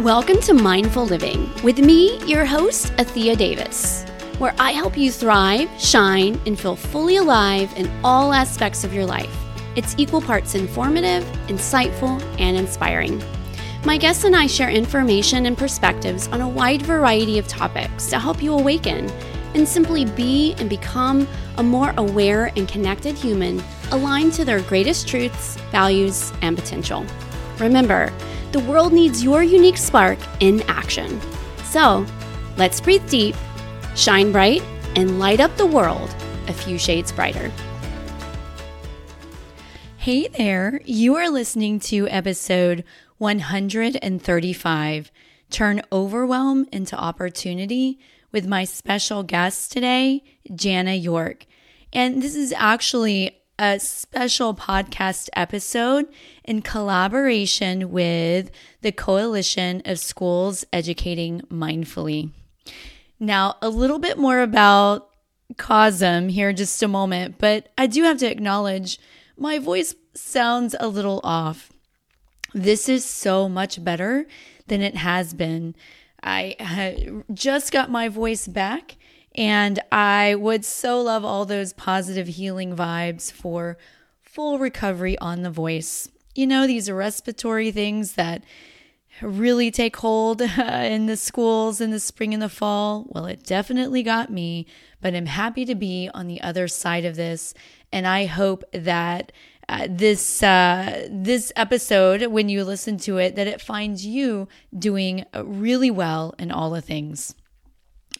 Welcome to Mindful Living with me, your host, Athea Davis, where I help you thrive, shine, and feel fully alive in all aspects of your life. It's equal parts informative, insightful, and inspiring. My guests and I share information and perspectives on a wide variety of topics to help you awaken and simply be and become a more aware and connected human aligned to their greatest truths, values, and potential. Remember, the world needs your unique spark in action. So, let's breathe deep, shine bright, and light up the world a few shades brighter. Hey there, you are listening to episode 135 Turn Overwhelm into Opportunity with my special guest today, Jana York. And this is actually a special podcast episode in collaboration with the Coalition of Schools Educating Mindfully. Now, a little bit more about COSM here just a moment, but I do have to acknowledge my voice sounds a little off. This is so much better than it has been. I just got my voice back and I would so love all those positive healing vibes for full recovery on the voice. You know, these respiratory things that really take hold in the schools in the spring and the fall. Well, it definitely got me, but I'm happy to be on the other side of this. And I hope that uh, this uh, this episode, when you listen to it, that it finds you doing really well in all the things.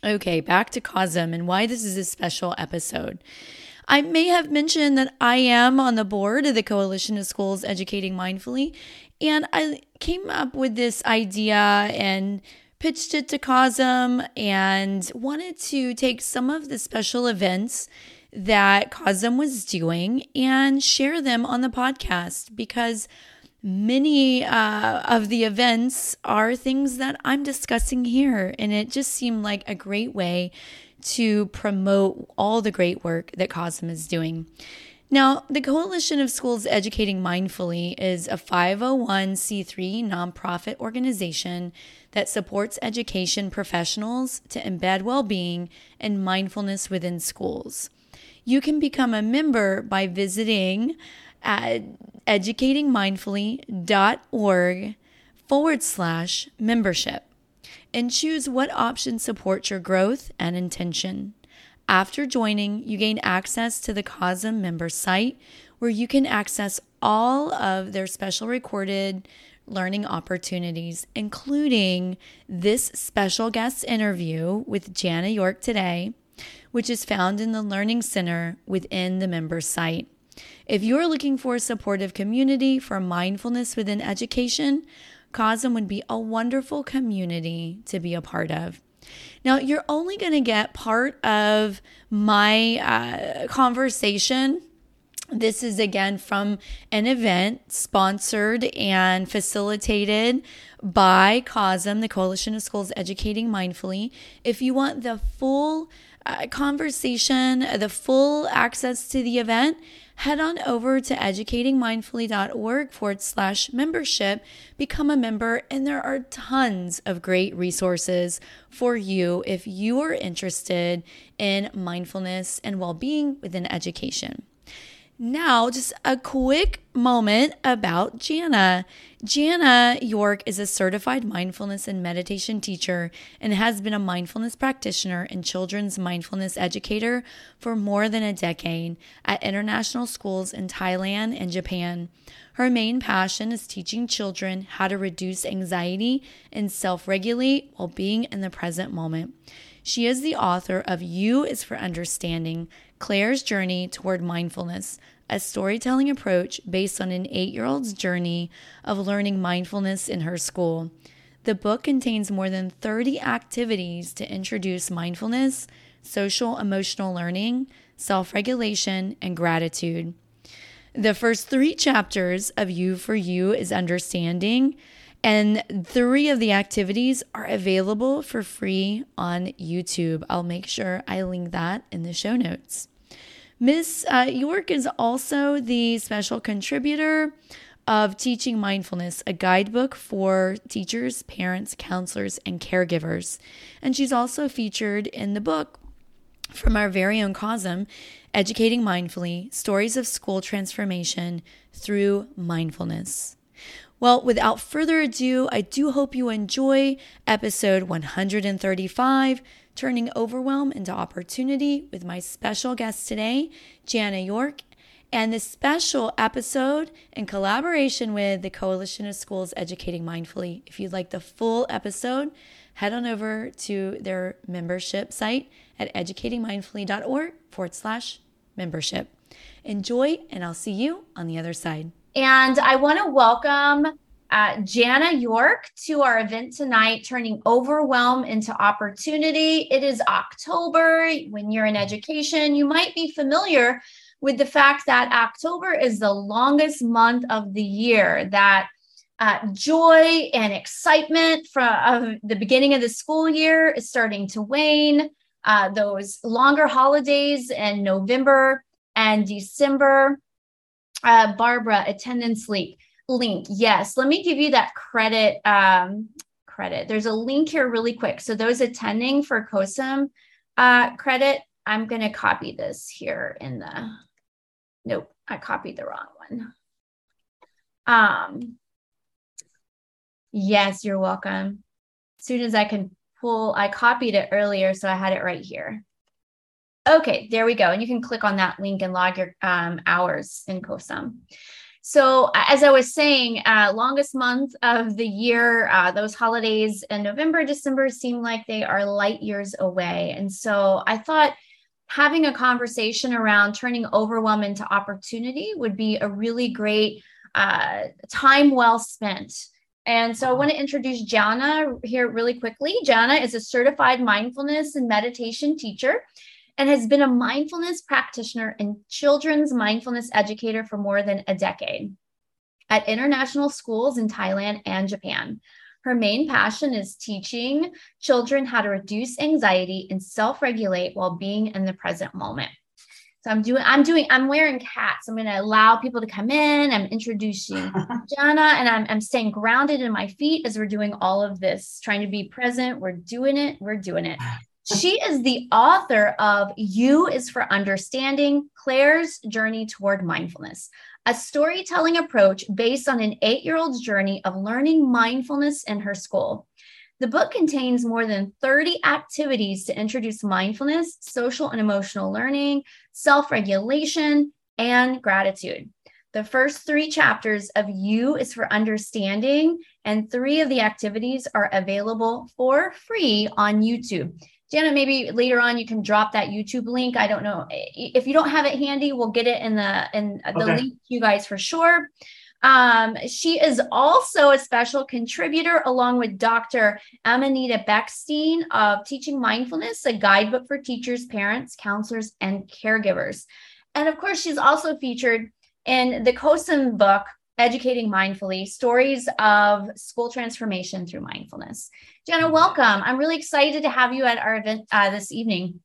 Okay, back to COSM and why this is a special episode. I may have mentioned that I am on the board of the Coalition of Schools Educating Mindfully, and I came up with this idea and pitched it to COSM and wanted to take some of the special events that COSM was doing and share them on the podcast because many uh, of the events are things that I'm discussing here. And it just seemed like a great way to promote all the great work that COSM is doing. Now, the Coalition of Schools Educating Mindfully is a 501c3 nonprofit organization that supports education professionals to embed well being and mindfulness within schools. You can become a member by visiting at educatingmindfully.org forward slash membership and choose what option supports your growth and intention. After joining, you gain access to the COSM member site where you can access all of their special recorded learning opportunities, including this special guest interview with Jana York today, which is found in the Learning Center within the member site. If you're looking for a supportive community for mindfulness within education, COSM would be a wonderful community to be a part of. Now, you're only going to get part of my uh, conversation. This is again from an event sponsored and facilitated by COSM, the Coalition of Schools Educating Mindfully. If you want the full uh, conversation, the full access to the event, head on over to educatingmindfully.org forward slash membership, become a member, and there are tons of great resources for you if you are interested in mindfulness and well being within education. Now, just a quick moment about Jana. Jana York is a certified mindfulness and meditation teacher and has been a mindfulness practitioner and children's mindfulness educator for more than a decade at international schools in Thailand and Japan. Her main passion is teaching children how to reduce anxiety and self regulate while being in the present moment. She is the author of U is for Understanding Claire's Journey Toward Mindfulness, a storytelling approach based on an eight year old's journey of learning mindfulness in her school. The book contains more than 30 activities to introduce mindfulness, social emotional learning, self regulation, and gratitude. The first three chapters of You for You is Understanding, and three of the activities are available for free on YouTube. I'll make sure I link that in the show notes. Miss uh, York is also the special contributor of Teaching Mindfulness, a guidebook for teachers, parents, counselors, and caregivers. And she's also featured in the book from our very own Cosm, Educating Mindfully Stories of School Transformation Through Mindfulness. Well, without further ado, I do hope you enjoy episode 135 Turning Overwhelm into Opportunity with my special guest today, Jana York. And this special episode in collaboration with the Coalition of Schools Educating Mindfully. If you'd like the full episode, head on over to their membership site at educatingmindfully.org forward slash membership. Enjoy, and I'll see you on the other side. And I want to welcome uh, Jana York to our event tonight, turning overwhelm into opportunity. It is October. When you're in education, you might be familiar with the fact that October is the longest month of the year, that uh, joy and excitement from the beginning of the school year is starting to wane. Uh, those longer holidays in November and December. Uh, Barbara, attendance link. Link. Yes, let me give you that credit. Um, credit. There's a link here really quick. So those attending for COSM uh, credit, I'm going to copy this here in the. Nope, I copied the wrong one. Um, Yes, you're welcome. As soon as I can pull, I copied it earlier, so I had it right here. Okay, there we go. And you can click on that link and log your um, hours in COSM. So, as I was saying, uh, longest month of the year, uh, those holidays in November, December seem like they are light years away. And so I thought having a conversation around turning overwhelm into opportunity would be a really great uh, time well spent and so I want to introduce Jana here really quickly. Jana is a certified mindfulness and meditation teacher and has been a mindfulness practitioner and children's mindfulness educator for more than a decade at international schools in Thailand and Japan. Her main passion is teaching children how to reduce anxiety and self regulate while being in the present moment. So I'm doing, I'm doing, I'm wearing cats. I'm going to allow people to come in. I'm introducing Jana and I'm, I'm staying grounded in my feet as we're doing all of this, trying to be present. We're doing it. We're doing it. She is the author of U is for Understanding Claire's Journey Toward Mindfulness, a storytelling approach based on an eight year old's journey of learning mindfulness in her school. The book contains more than 30 activities to introduce mindfulness, social and emotional learning, self regulation, and gratitude. The first three chapters of U is for Understanding, and three of the activities are available for free on YouTube. Janet, maybe later on you can drop that YouTube link. I don't know if you don't have it handy. We'll get it in the in the okay. link to you guys for sure. Um, she is also a special contributor along with Dr. Amanita Beckstein of Teaching Mindfulness, a guidebook for teachers, parents, counselors, and caregivers. And of course, she's also featured in the COSM book, Educating Mindfully Stories of School Transformation Through Mindfulness. Jenna, welcome. I'm really excited to have you at our event uh, this evening.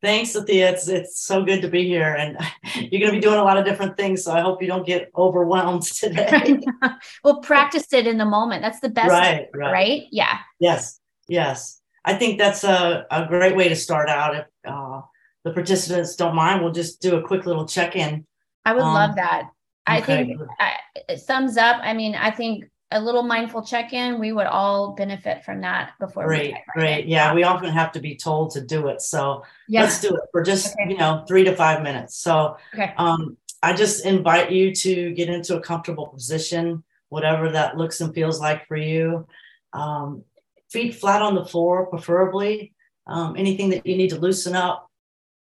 Thanks, Cynthia. It's it's so good to be here, and you're going to be doing a lot of different things. So I hope you don't get overwhelmed today. well, practice it in the moment. That's the best, right? Right. right? Yeah. Yes. Yes. I think that's a, a great way to start out. If uh, the participants don't mind, we'll just do a quick little check in. I would um, love that. I think I, thumbs up. I mean, I think a little mindful check-in we would all benefit from that before great great yeah we often have to be told to do it so yeah. let's do it for just okay. you know three to five minutes so okay. um, i just invite you to get into a comfortable position whatever that looks and feels like for you um, feet flat on the floor preferably um, anything that you need to loosen up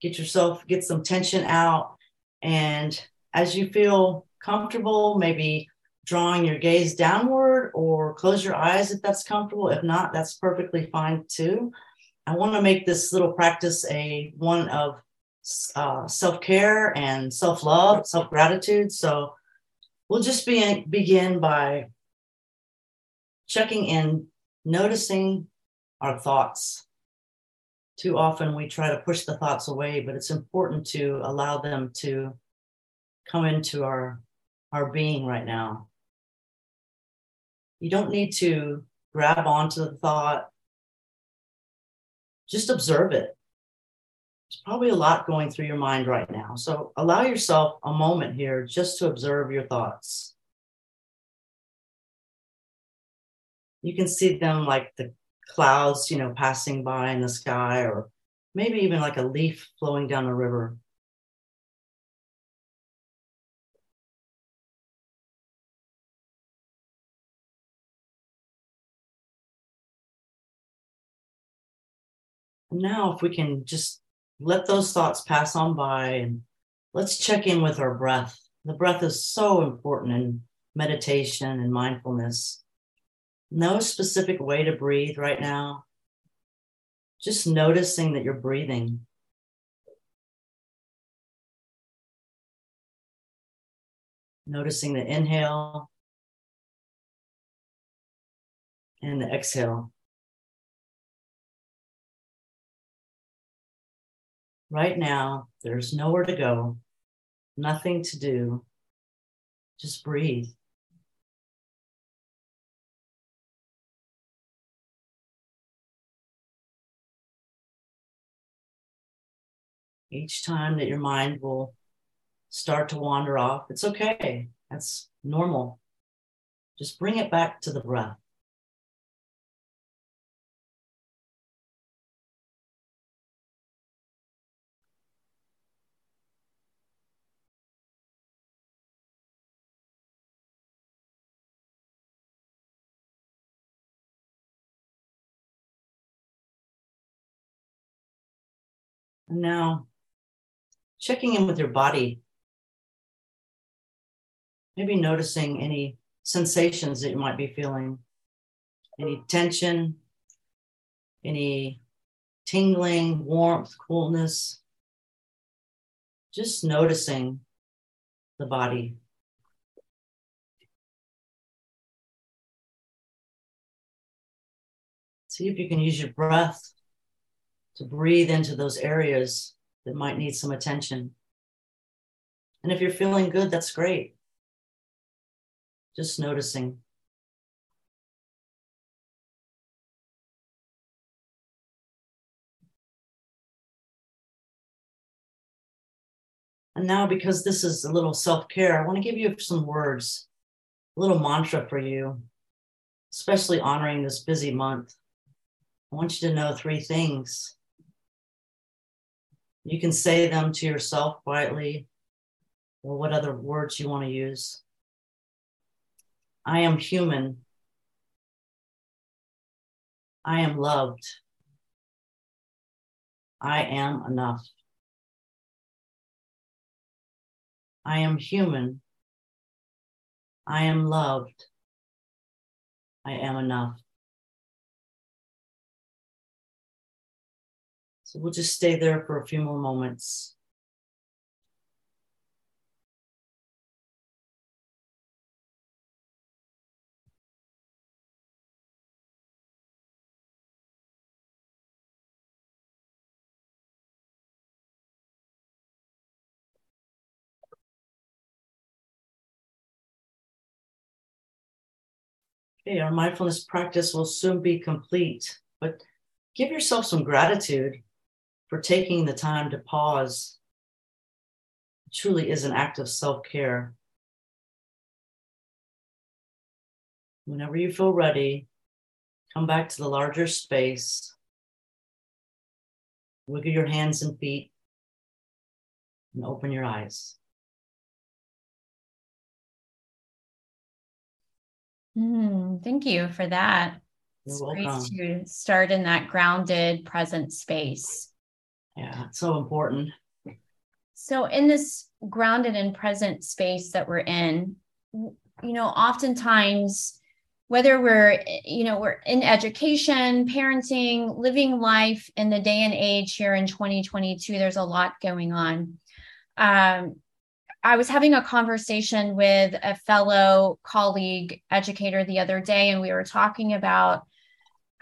get yourself get some tension out and as you feel comfortable maybe drawing your gaze downward or close your eyes if that's comfortable. If not, that's perfectly fine too. I want to make this little practice a one of uh, self care and self love, self gratitude. So we'll just be, begin by checking in, noticing our thoughts. Too often we try to push the thoughts away, but it's important to allow them to come into our our being right now. You don't need to grab onto the thought, just observe it. There's probably a lot going through your mind right now. So allow yourself a moment here just to observe your thoughts. You can see them like the clouds, you know, passing by in the sky, or maybe even like a leaf flowing down a river. Now, if we can just let those thoughts pass on by and let's check in with our breath. The breath is so important in meditation and mindfulness. No specific way to breathe right now. Just noticing that you're breathing. Noticing the inhale and the exhale. Right now, there's nowhere to go, nothing to do. Just breathe. Each time that your mind will start to wander off, it's okay. That's normal. Just bring it back to the breath. Now checking in with your body. Maybe noticing any sensations that you might be feeling, any tension, any tingling, warmth, coolness. Just noticing the body. See if you can use your breath to breathe into those areas that might need some attention. And if you're feeling good, that's great. Just noticing. And now, because this is a little self care, I want to give you some words, a little mantra for you, especially honoring this busy month. I want you to know three things you can say them to yourself quietly or what other words you want to use. I am human. I am loved. I am enough. I am human. I am loved. I am enough. So we'll just stay there for a few more moments. Okay, our mindfulness practice will soon be complete, but give yourself some gratitude for taking the time to pause. It truly is an act of self care. Whenever you feel ready, come back to the larger space. Wiggle your hands and feet and open your eyes. Mm, thank you for that. You're it's welcome. great to start in that grounded, present space. Yeah, it's so important. So, in this grounded and present space that we're in, you know, oftentimes, whether we're, you know, we're in education, parenting, living life in the day and age here in 2022, there's a lot going on. Um, I was having a conversation with a fellow colleague educator the other day, and we were talking about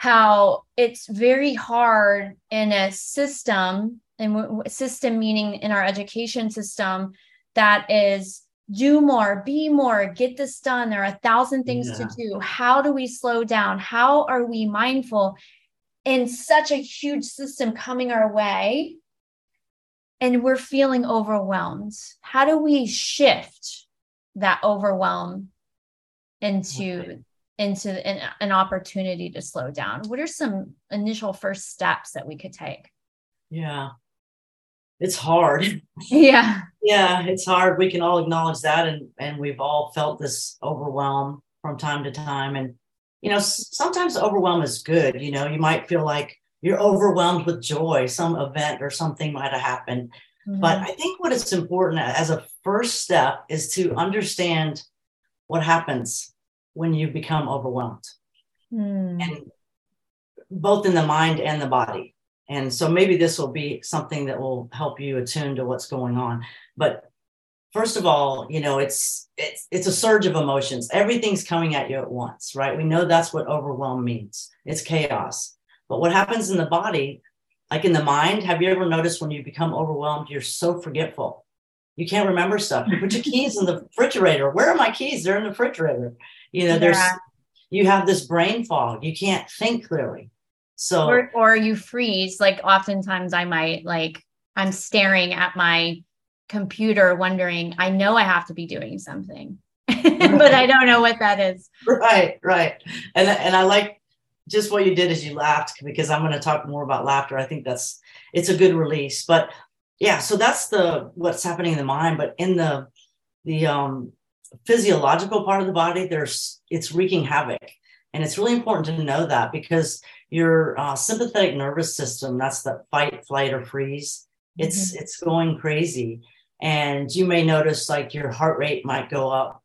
how it's very hard in a system and system meaning in our education system that is do more, be more, get this done. There are a thousand things yeah. to do. How do we slow down? How are we mindful in such a huge system coming our way? And we're feeling overwhelmed. How do we shift that overwhelm into. Into an, an opportunity to slow down? What are some initial first steps that we could take? Yeah it's hard. Yeah. yeah, it's hard. We can all acknowledge that and and we've all felt this overwhelm from time to time and you know, sometimes overwhelm is good, you know, you might feel like you're overwhelmed with joy, some event or something might have happened. Mm-hmm. But I think what is important as a first step is to understand what happens when you become overwhelmed. Mm. And both in the mind and the body. And so maybe this will be something that will help you attune to what's going on. But first of all, you know, it's it's it's a surge of emotions. Everything's coming at you at once, right? We know that's what overwhelm means. It's chaos. But what happens in the body, like in the mind, have you ever noticed when you become overwhelmed, you're so forgetful? You can't remember stuff. You put your keys in the refrigerator. Where are my keys? They're in the refrigerator. You know, yeah. there's you have this brain fog. You can't think clearly. So or, or you freeze. Like oftentimes I might like I'm staring at my computer wondering, I know I have to be doing something. but I don't know what that is. Right, right. And and I like just what you did is you laughed because I'm going to talk more about laughter. I think that's it's a good release. But yeah, so that's the what's happening in the mind. But in the the um physiological part of the body, there's it's wreaking havoc. And it's really important to know that because your uh, sympathetic nervous system, that's the fight, flight, or freeze, it's mm-hmm. it's going crazy. And you may notice like your heart rate might go up,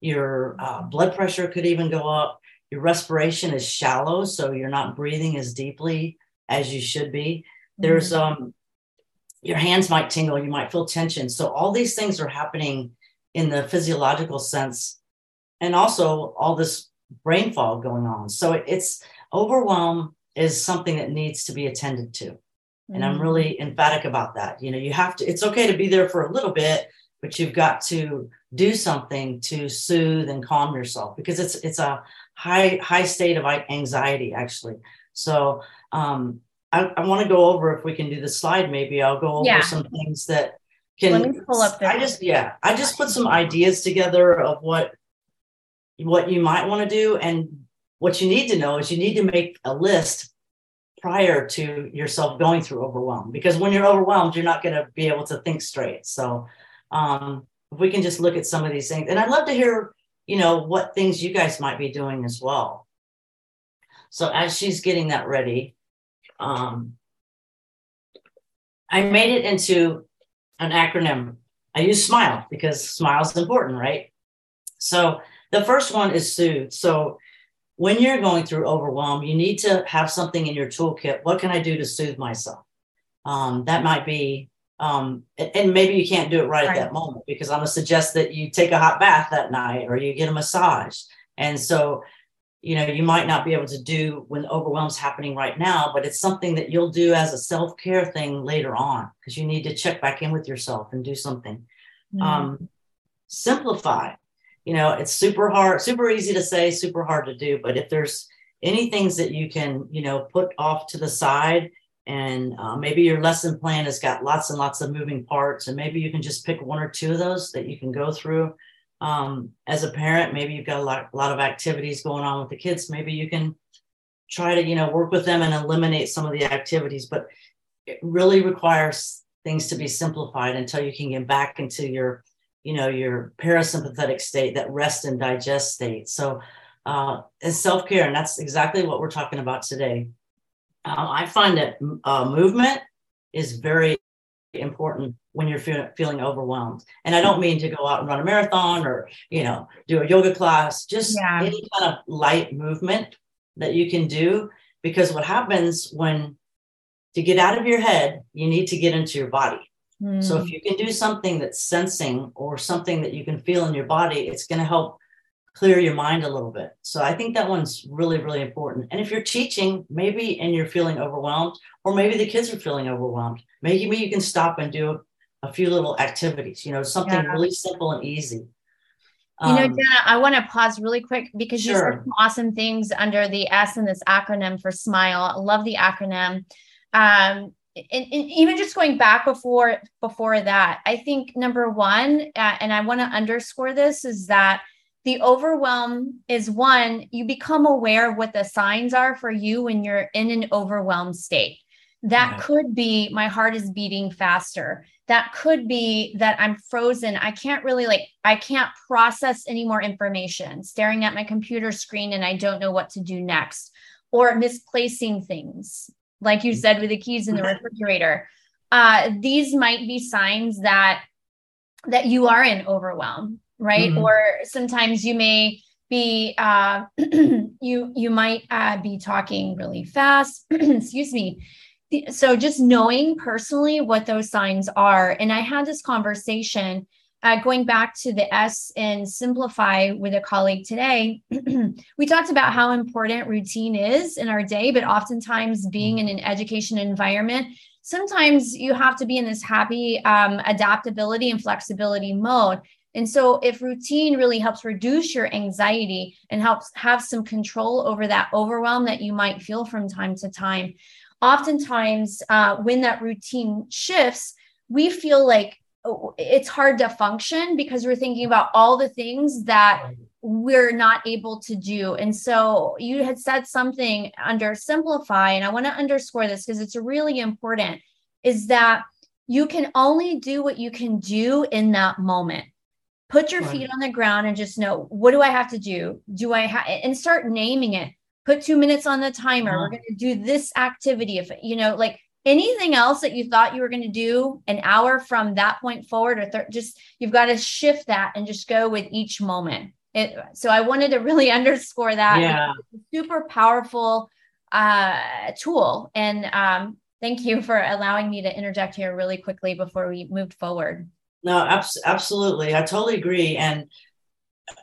your uh, blood pressure could even go up, your respiration is shallow, so you're not breathing as deeply as you should be. Mm-hmm. There's um your hands might tingle, you might feel tension. So all these things are happening in the physiological sense. And also all this brain fog going on. So it's overwhelm is something that needs to be attended to. And I'm really mm. emphatic about that. You know, you have to, it's okay to be there for a little bit, but you've got to do something to soothe and calm yourself because it's it's a high high state of anxiety actually. So um I, I want to go over if we can do the slide maybe I'll go over yeah. some things that can Let me pull up I just yeah, I just put some ideas together of what what you might want to do. And what you need to know is you need to make a list prior to yourself going through overwhelm because when you're overwhelmed, you're not going to be able to think straight. So, um, if we can just look at some of these things, and I'd love to hear, you know, what things you guys might be doing as well. So, as she's getting that ready, um, I made it into an acronym. I use SMILE because SMILE is important, right? So, the first one is soothe. So when you're going through overwhelm, you need to have something in your toolkit. What can I do to soothe myself? Um, that might be, um, and maybe you can't do it right, right, at that moment because I'm gonna suggest that you take a hot bath that night or you get a massage. And so, you know, you might not be able to do when overwhelm's happening right now, but it's something that you'll do as a self care thing later on because you need to check back in with yourself and do something. Mm-hmm. Um, simplify you know, it's super hard, super easy to say, super hard to do. But if there's any things that you can, you know, put off to the side, and uh, maybe your lesson plan has got lots and lots of moving parts, and maybe you can just pick one or two of those that you can go through. Um, as a parent, maybe you've got a lot, a lot of activities going on with the kids. Maybe you can try to, you know, work with them and eliminate some of the activities. But it really requires things to be simplified until you can get back into your you know your parasympathetic state that rest and digest state so uh, is self-care and that's exactly what we're talking about today uh, i find that uh, movement is very important when you're feel, feeling overwhelmed and i don't mean to go out and run a marathon or you know do a yoga class just yeah. any kind of light movement that you can do because what happens when to get out of your head you need to get into your body so if hmm. you can do something that's sensing or something that you can feel in your body, it's going to help clear your mind a little bit. So I think that one's really, really important. And if you're teaching, maybe and you're feeling overwhelmed, or maybe the kids are feeling overwhelmed, maybe you can stop and do a few little activities, you know, something yeah. really simple and easy. you know, um, Jenna, I want to pause really quick because sure. you said some awesome things under the S in this acronym for SMILE. I love the acronym. Um, and, and, even just going back before before that, I think number one, uh, and I want to underscore this, is that the overwhelm is one you become aware of what the signs are for you when you're in an overwhelmed state. That yeah. could be my heart is beating faster that could be that I'm frozen. I can't really like, I can't process any more information, staring at my computer screen and I don't know what to do next, or misplacing things, like you said with the keys in the refrigerator. Uh, these might be signs that that you are in overwhelm, right? Mm-hmm. Or sometimes you may be uh, you you might uh, be talking really fast. Excuse me so just knowing personally what those signs are and i had this conversation uh, going back to the s and simplify with a colleague today we talked about how important routine is in our day but oftentimes being in an education environment sometimes you have to be in this happy um, adaptability and flexibility mode and so, if routine really helps reduce your anxiety and helps have some control over that overwhelm that you might feel from time to time, oftentimes uh, when that routine shifts, we feel like oh, it's hard to function because we're thinking about all the things that we're not able to do. And so you had said something under simplify, and I want to underscore this because it's really important is that you can only do what you can do in that moment. Put your feet on the ground and just know what do I have to do? Do I have and start naming it put two minutes on the timer. Uh-huh. We're going to do this activity. If you know, like anything else that you thought you were going to do an hour from that point forward, or th- just you've got to shift that and just go with each moment. It, so I wanted to really underscore that. Yeah. super powerful uh, tool. And um, thank you for allowing me to interject here really quickly before we moved forward. No, abs- absolutely. I totally agree. And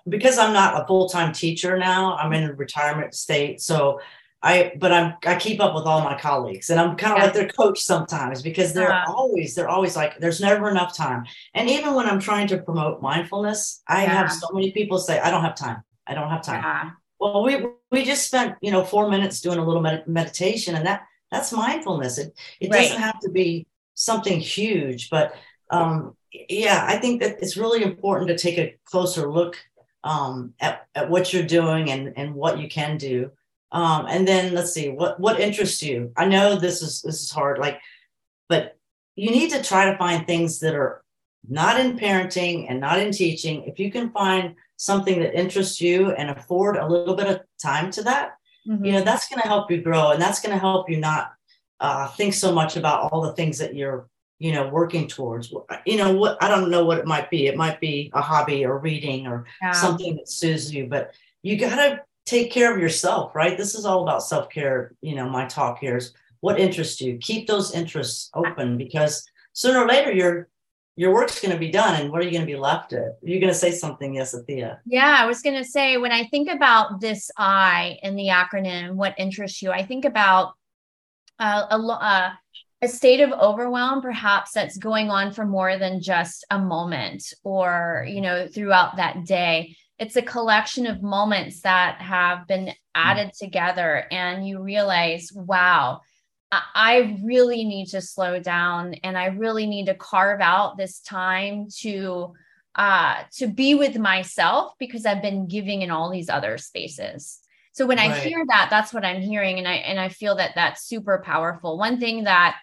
because I'm not a full time teacher now, I'm in a retirement state. So I, but I'm, I keep up with all my colleagues and I'm kind of yeah. like their coach sometimes because they're uh-huh. always, they're always like, there's never enough time. And even when I'm trying to promote mindfulness, I yeah. have so many people say, I don't have time. I don't have time. Well, we, we just spent, you know, four minutes doing a little med- meditation and that, that's mindfulness. It, it right. doesn't have to be something huge, but, um, yeah, I think that it's really important to take a closer look um, at, at what you're doing and, and what you can do. Um, and then let's see what what interests you. I know this is this is hard, like, but you need to try to find things that are not in parenting and not in teaching. If you can find something that interests you and afford a little bit of time to that, mm-hmm. you know that's going to help you grow, and that's going to help you not uh, think so much about all the things that you're you know working towards you know what i don't know what it might be it might be a hobby or reading or yeah. something that suits you but you got to take care of yourself right this is all about self-care you know my talk here is what interests you keep those interests open because sooner or later your your work's going to be done and what are you going to be left at you're going to say something yes Athea. yeah i was going to say when i think about this i in the acronym what interests you i think about uh, a, uh, a state of overwhelm perhaps that's going on for more than just a moment or you know throughout that day. It's a collection of moments that have been added together and you realize wow i really need to slow down and i really need to carve out this time to uh to be with myself because i've been giving in all these other spaces. So when right. i hear that that's what i'm hearing and i and i feel that that's super powerful. One thing that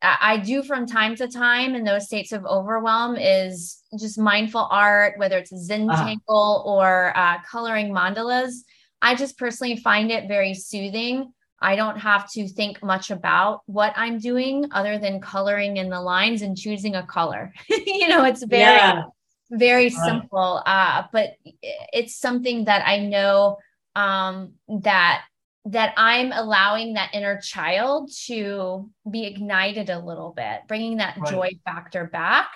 I do from time to time in those states of overwhelm is just mindful art, whether it's Zen uh-huh. or uh, coloring mandalas. I just personally find it very soothing. I don't have to think much about what I'm doing other than coloring in the lines and choosing a color. you know, it's very, yeah. very simple. Uh, but it's something that I know um, that that I'm allowing that inner child to be ignited a little bit, bringing that right. joy factor back.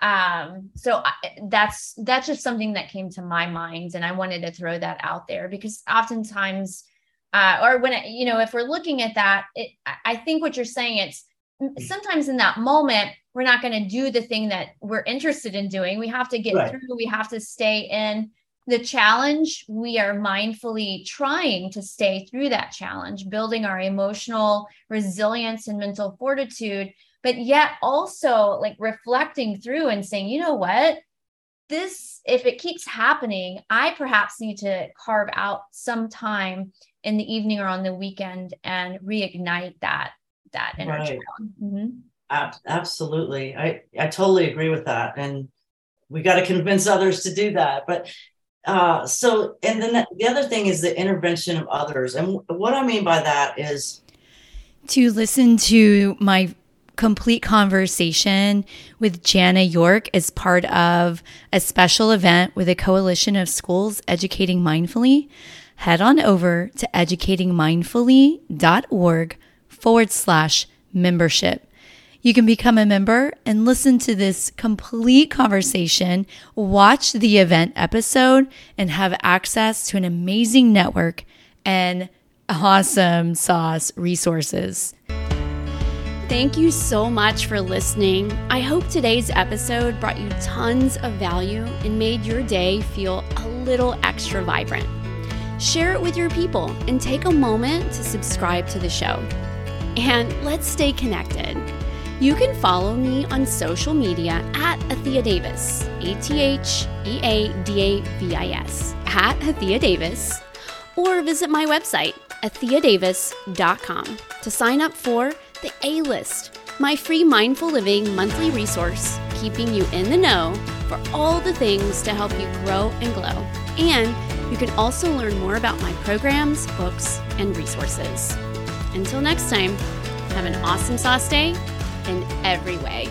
Um, so I, that's that's just something that came to my mind, and I wanted to throw that out there because oftentimes, uh, or when it, you know, if we're looking at that, it, I think what you're saying it's sometimes in that moment we're not going to do the thing that we're interested in doing. We have to get right. through. We have to stay in the challenge, we are mindfully trying to stay through that challenge, building our emotional resilience and mental fortitude, but yet also like reflecting through and saying, you know what? This, if it keeps happening, I perhaps need to carve out some time in the evening or on the weekend and reignite that that energy. Right. Mm-hmm. Absolutely. I, I totally agree with that. And we got to convince others to do that. But uh, so, and then the other thing is the intervention of others. And what I mean by that is to listen to my complete conversation with Jana York as part of a special event with a coalition of schools educating mindfully. Head on over to educatingmindfully.org forward slash membership. You can become a member and listen to this complete conversation, watch the event episode, and have access to an amazing network and awesome sauce resources. Thank you so much for listening. I hope today's episode brought you tons of value and made your day feel a little extra vibrant. Share it with your people and take a moment to subscribe to the show. And let's stay connected. You can follow me on social media at Athea Davis, A T H E A D A V I S, at Athea Davis, or visit my website, atheadavis.com, to sign up for the A List, my free mindful living monthly resource, keeping you in the know for all the things to help you grow and glow. And you can also learn more about my programs, books, and resources. Until next time, have an awesome sauce day in every way.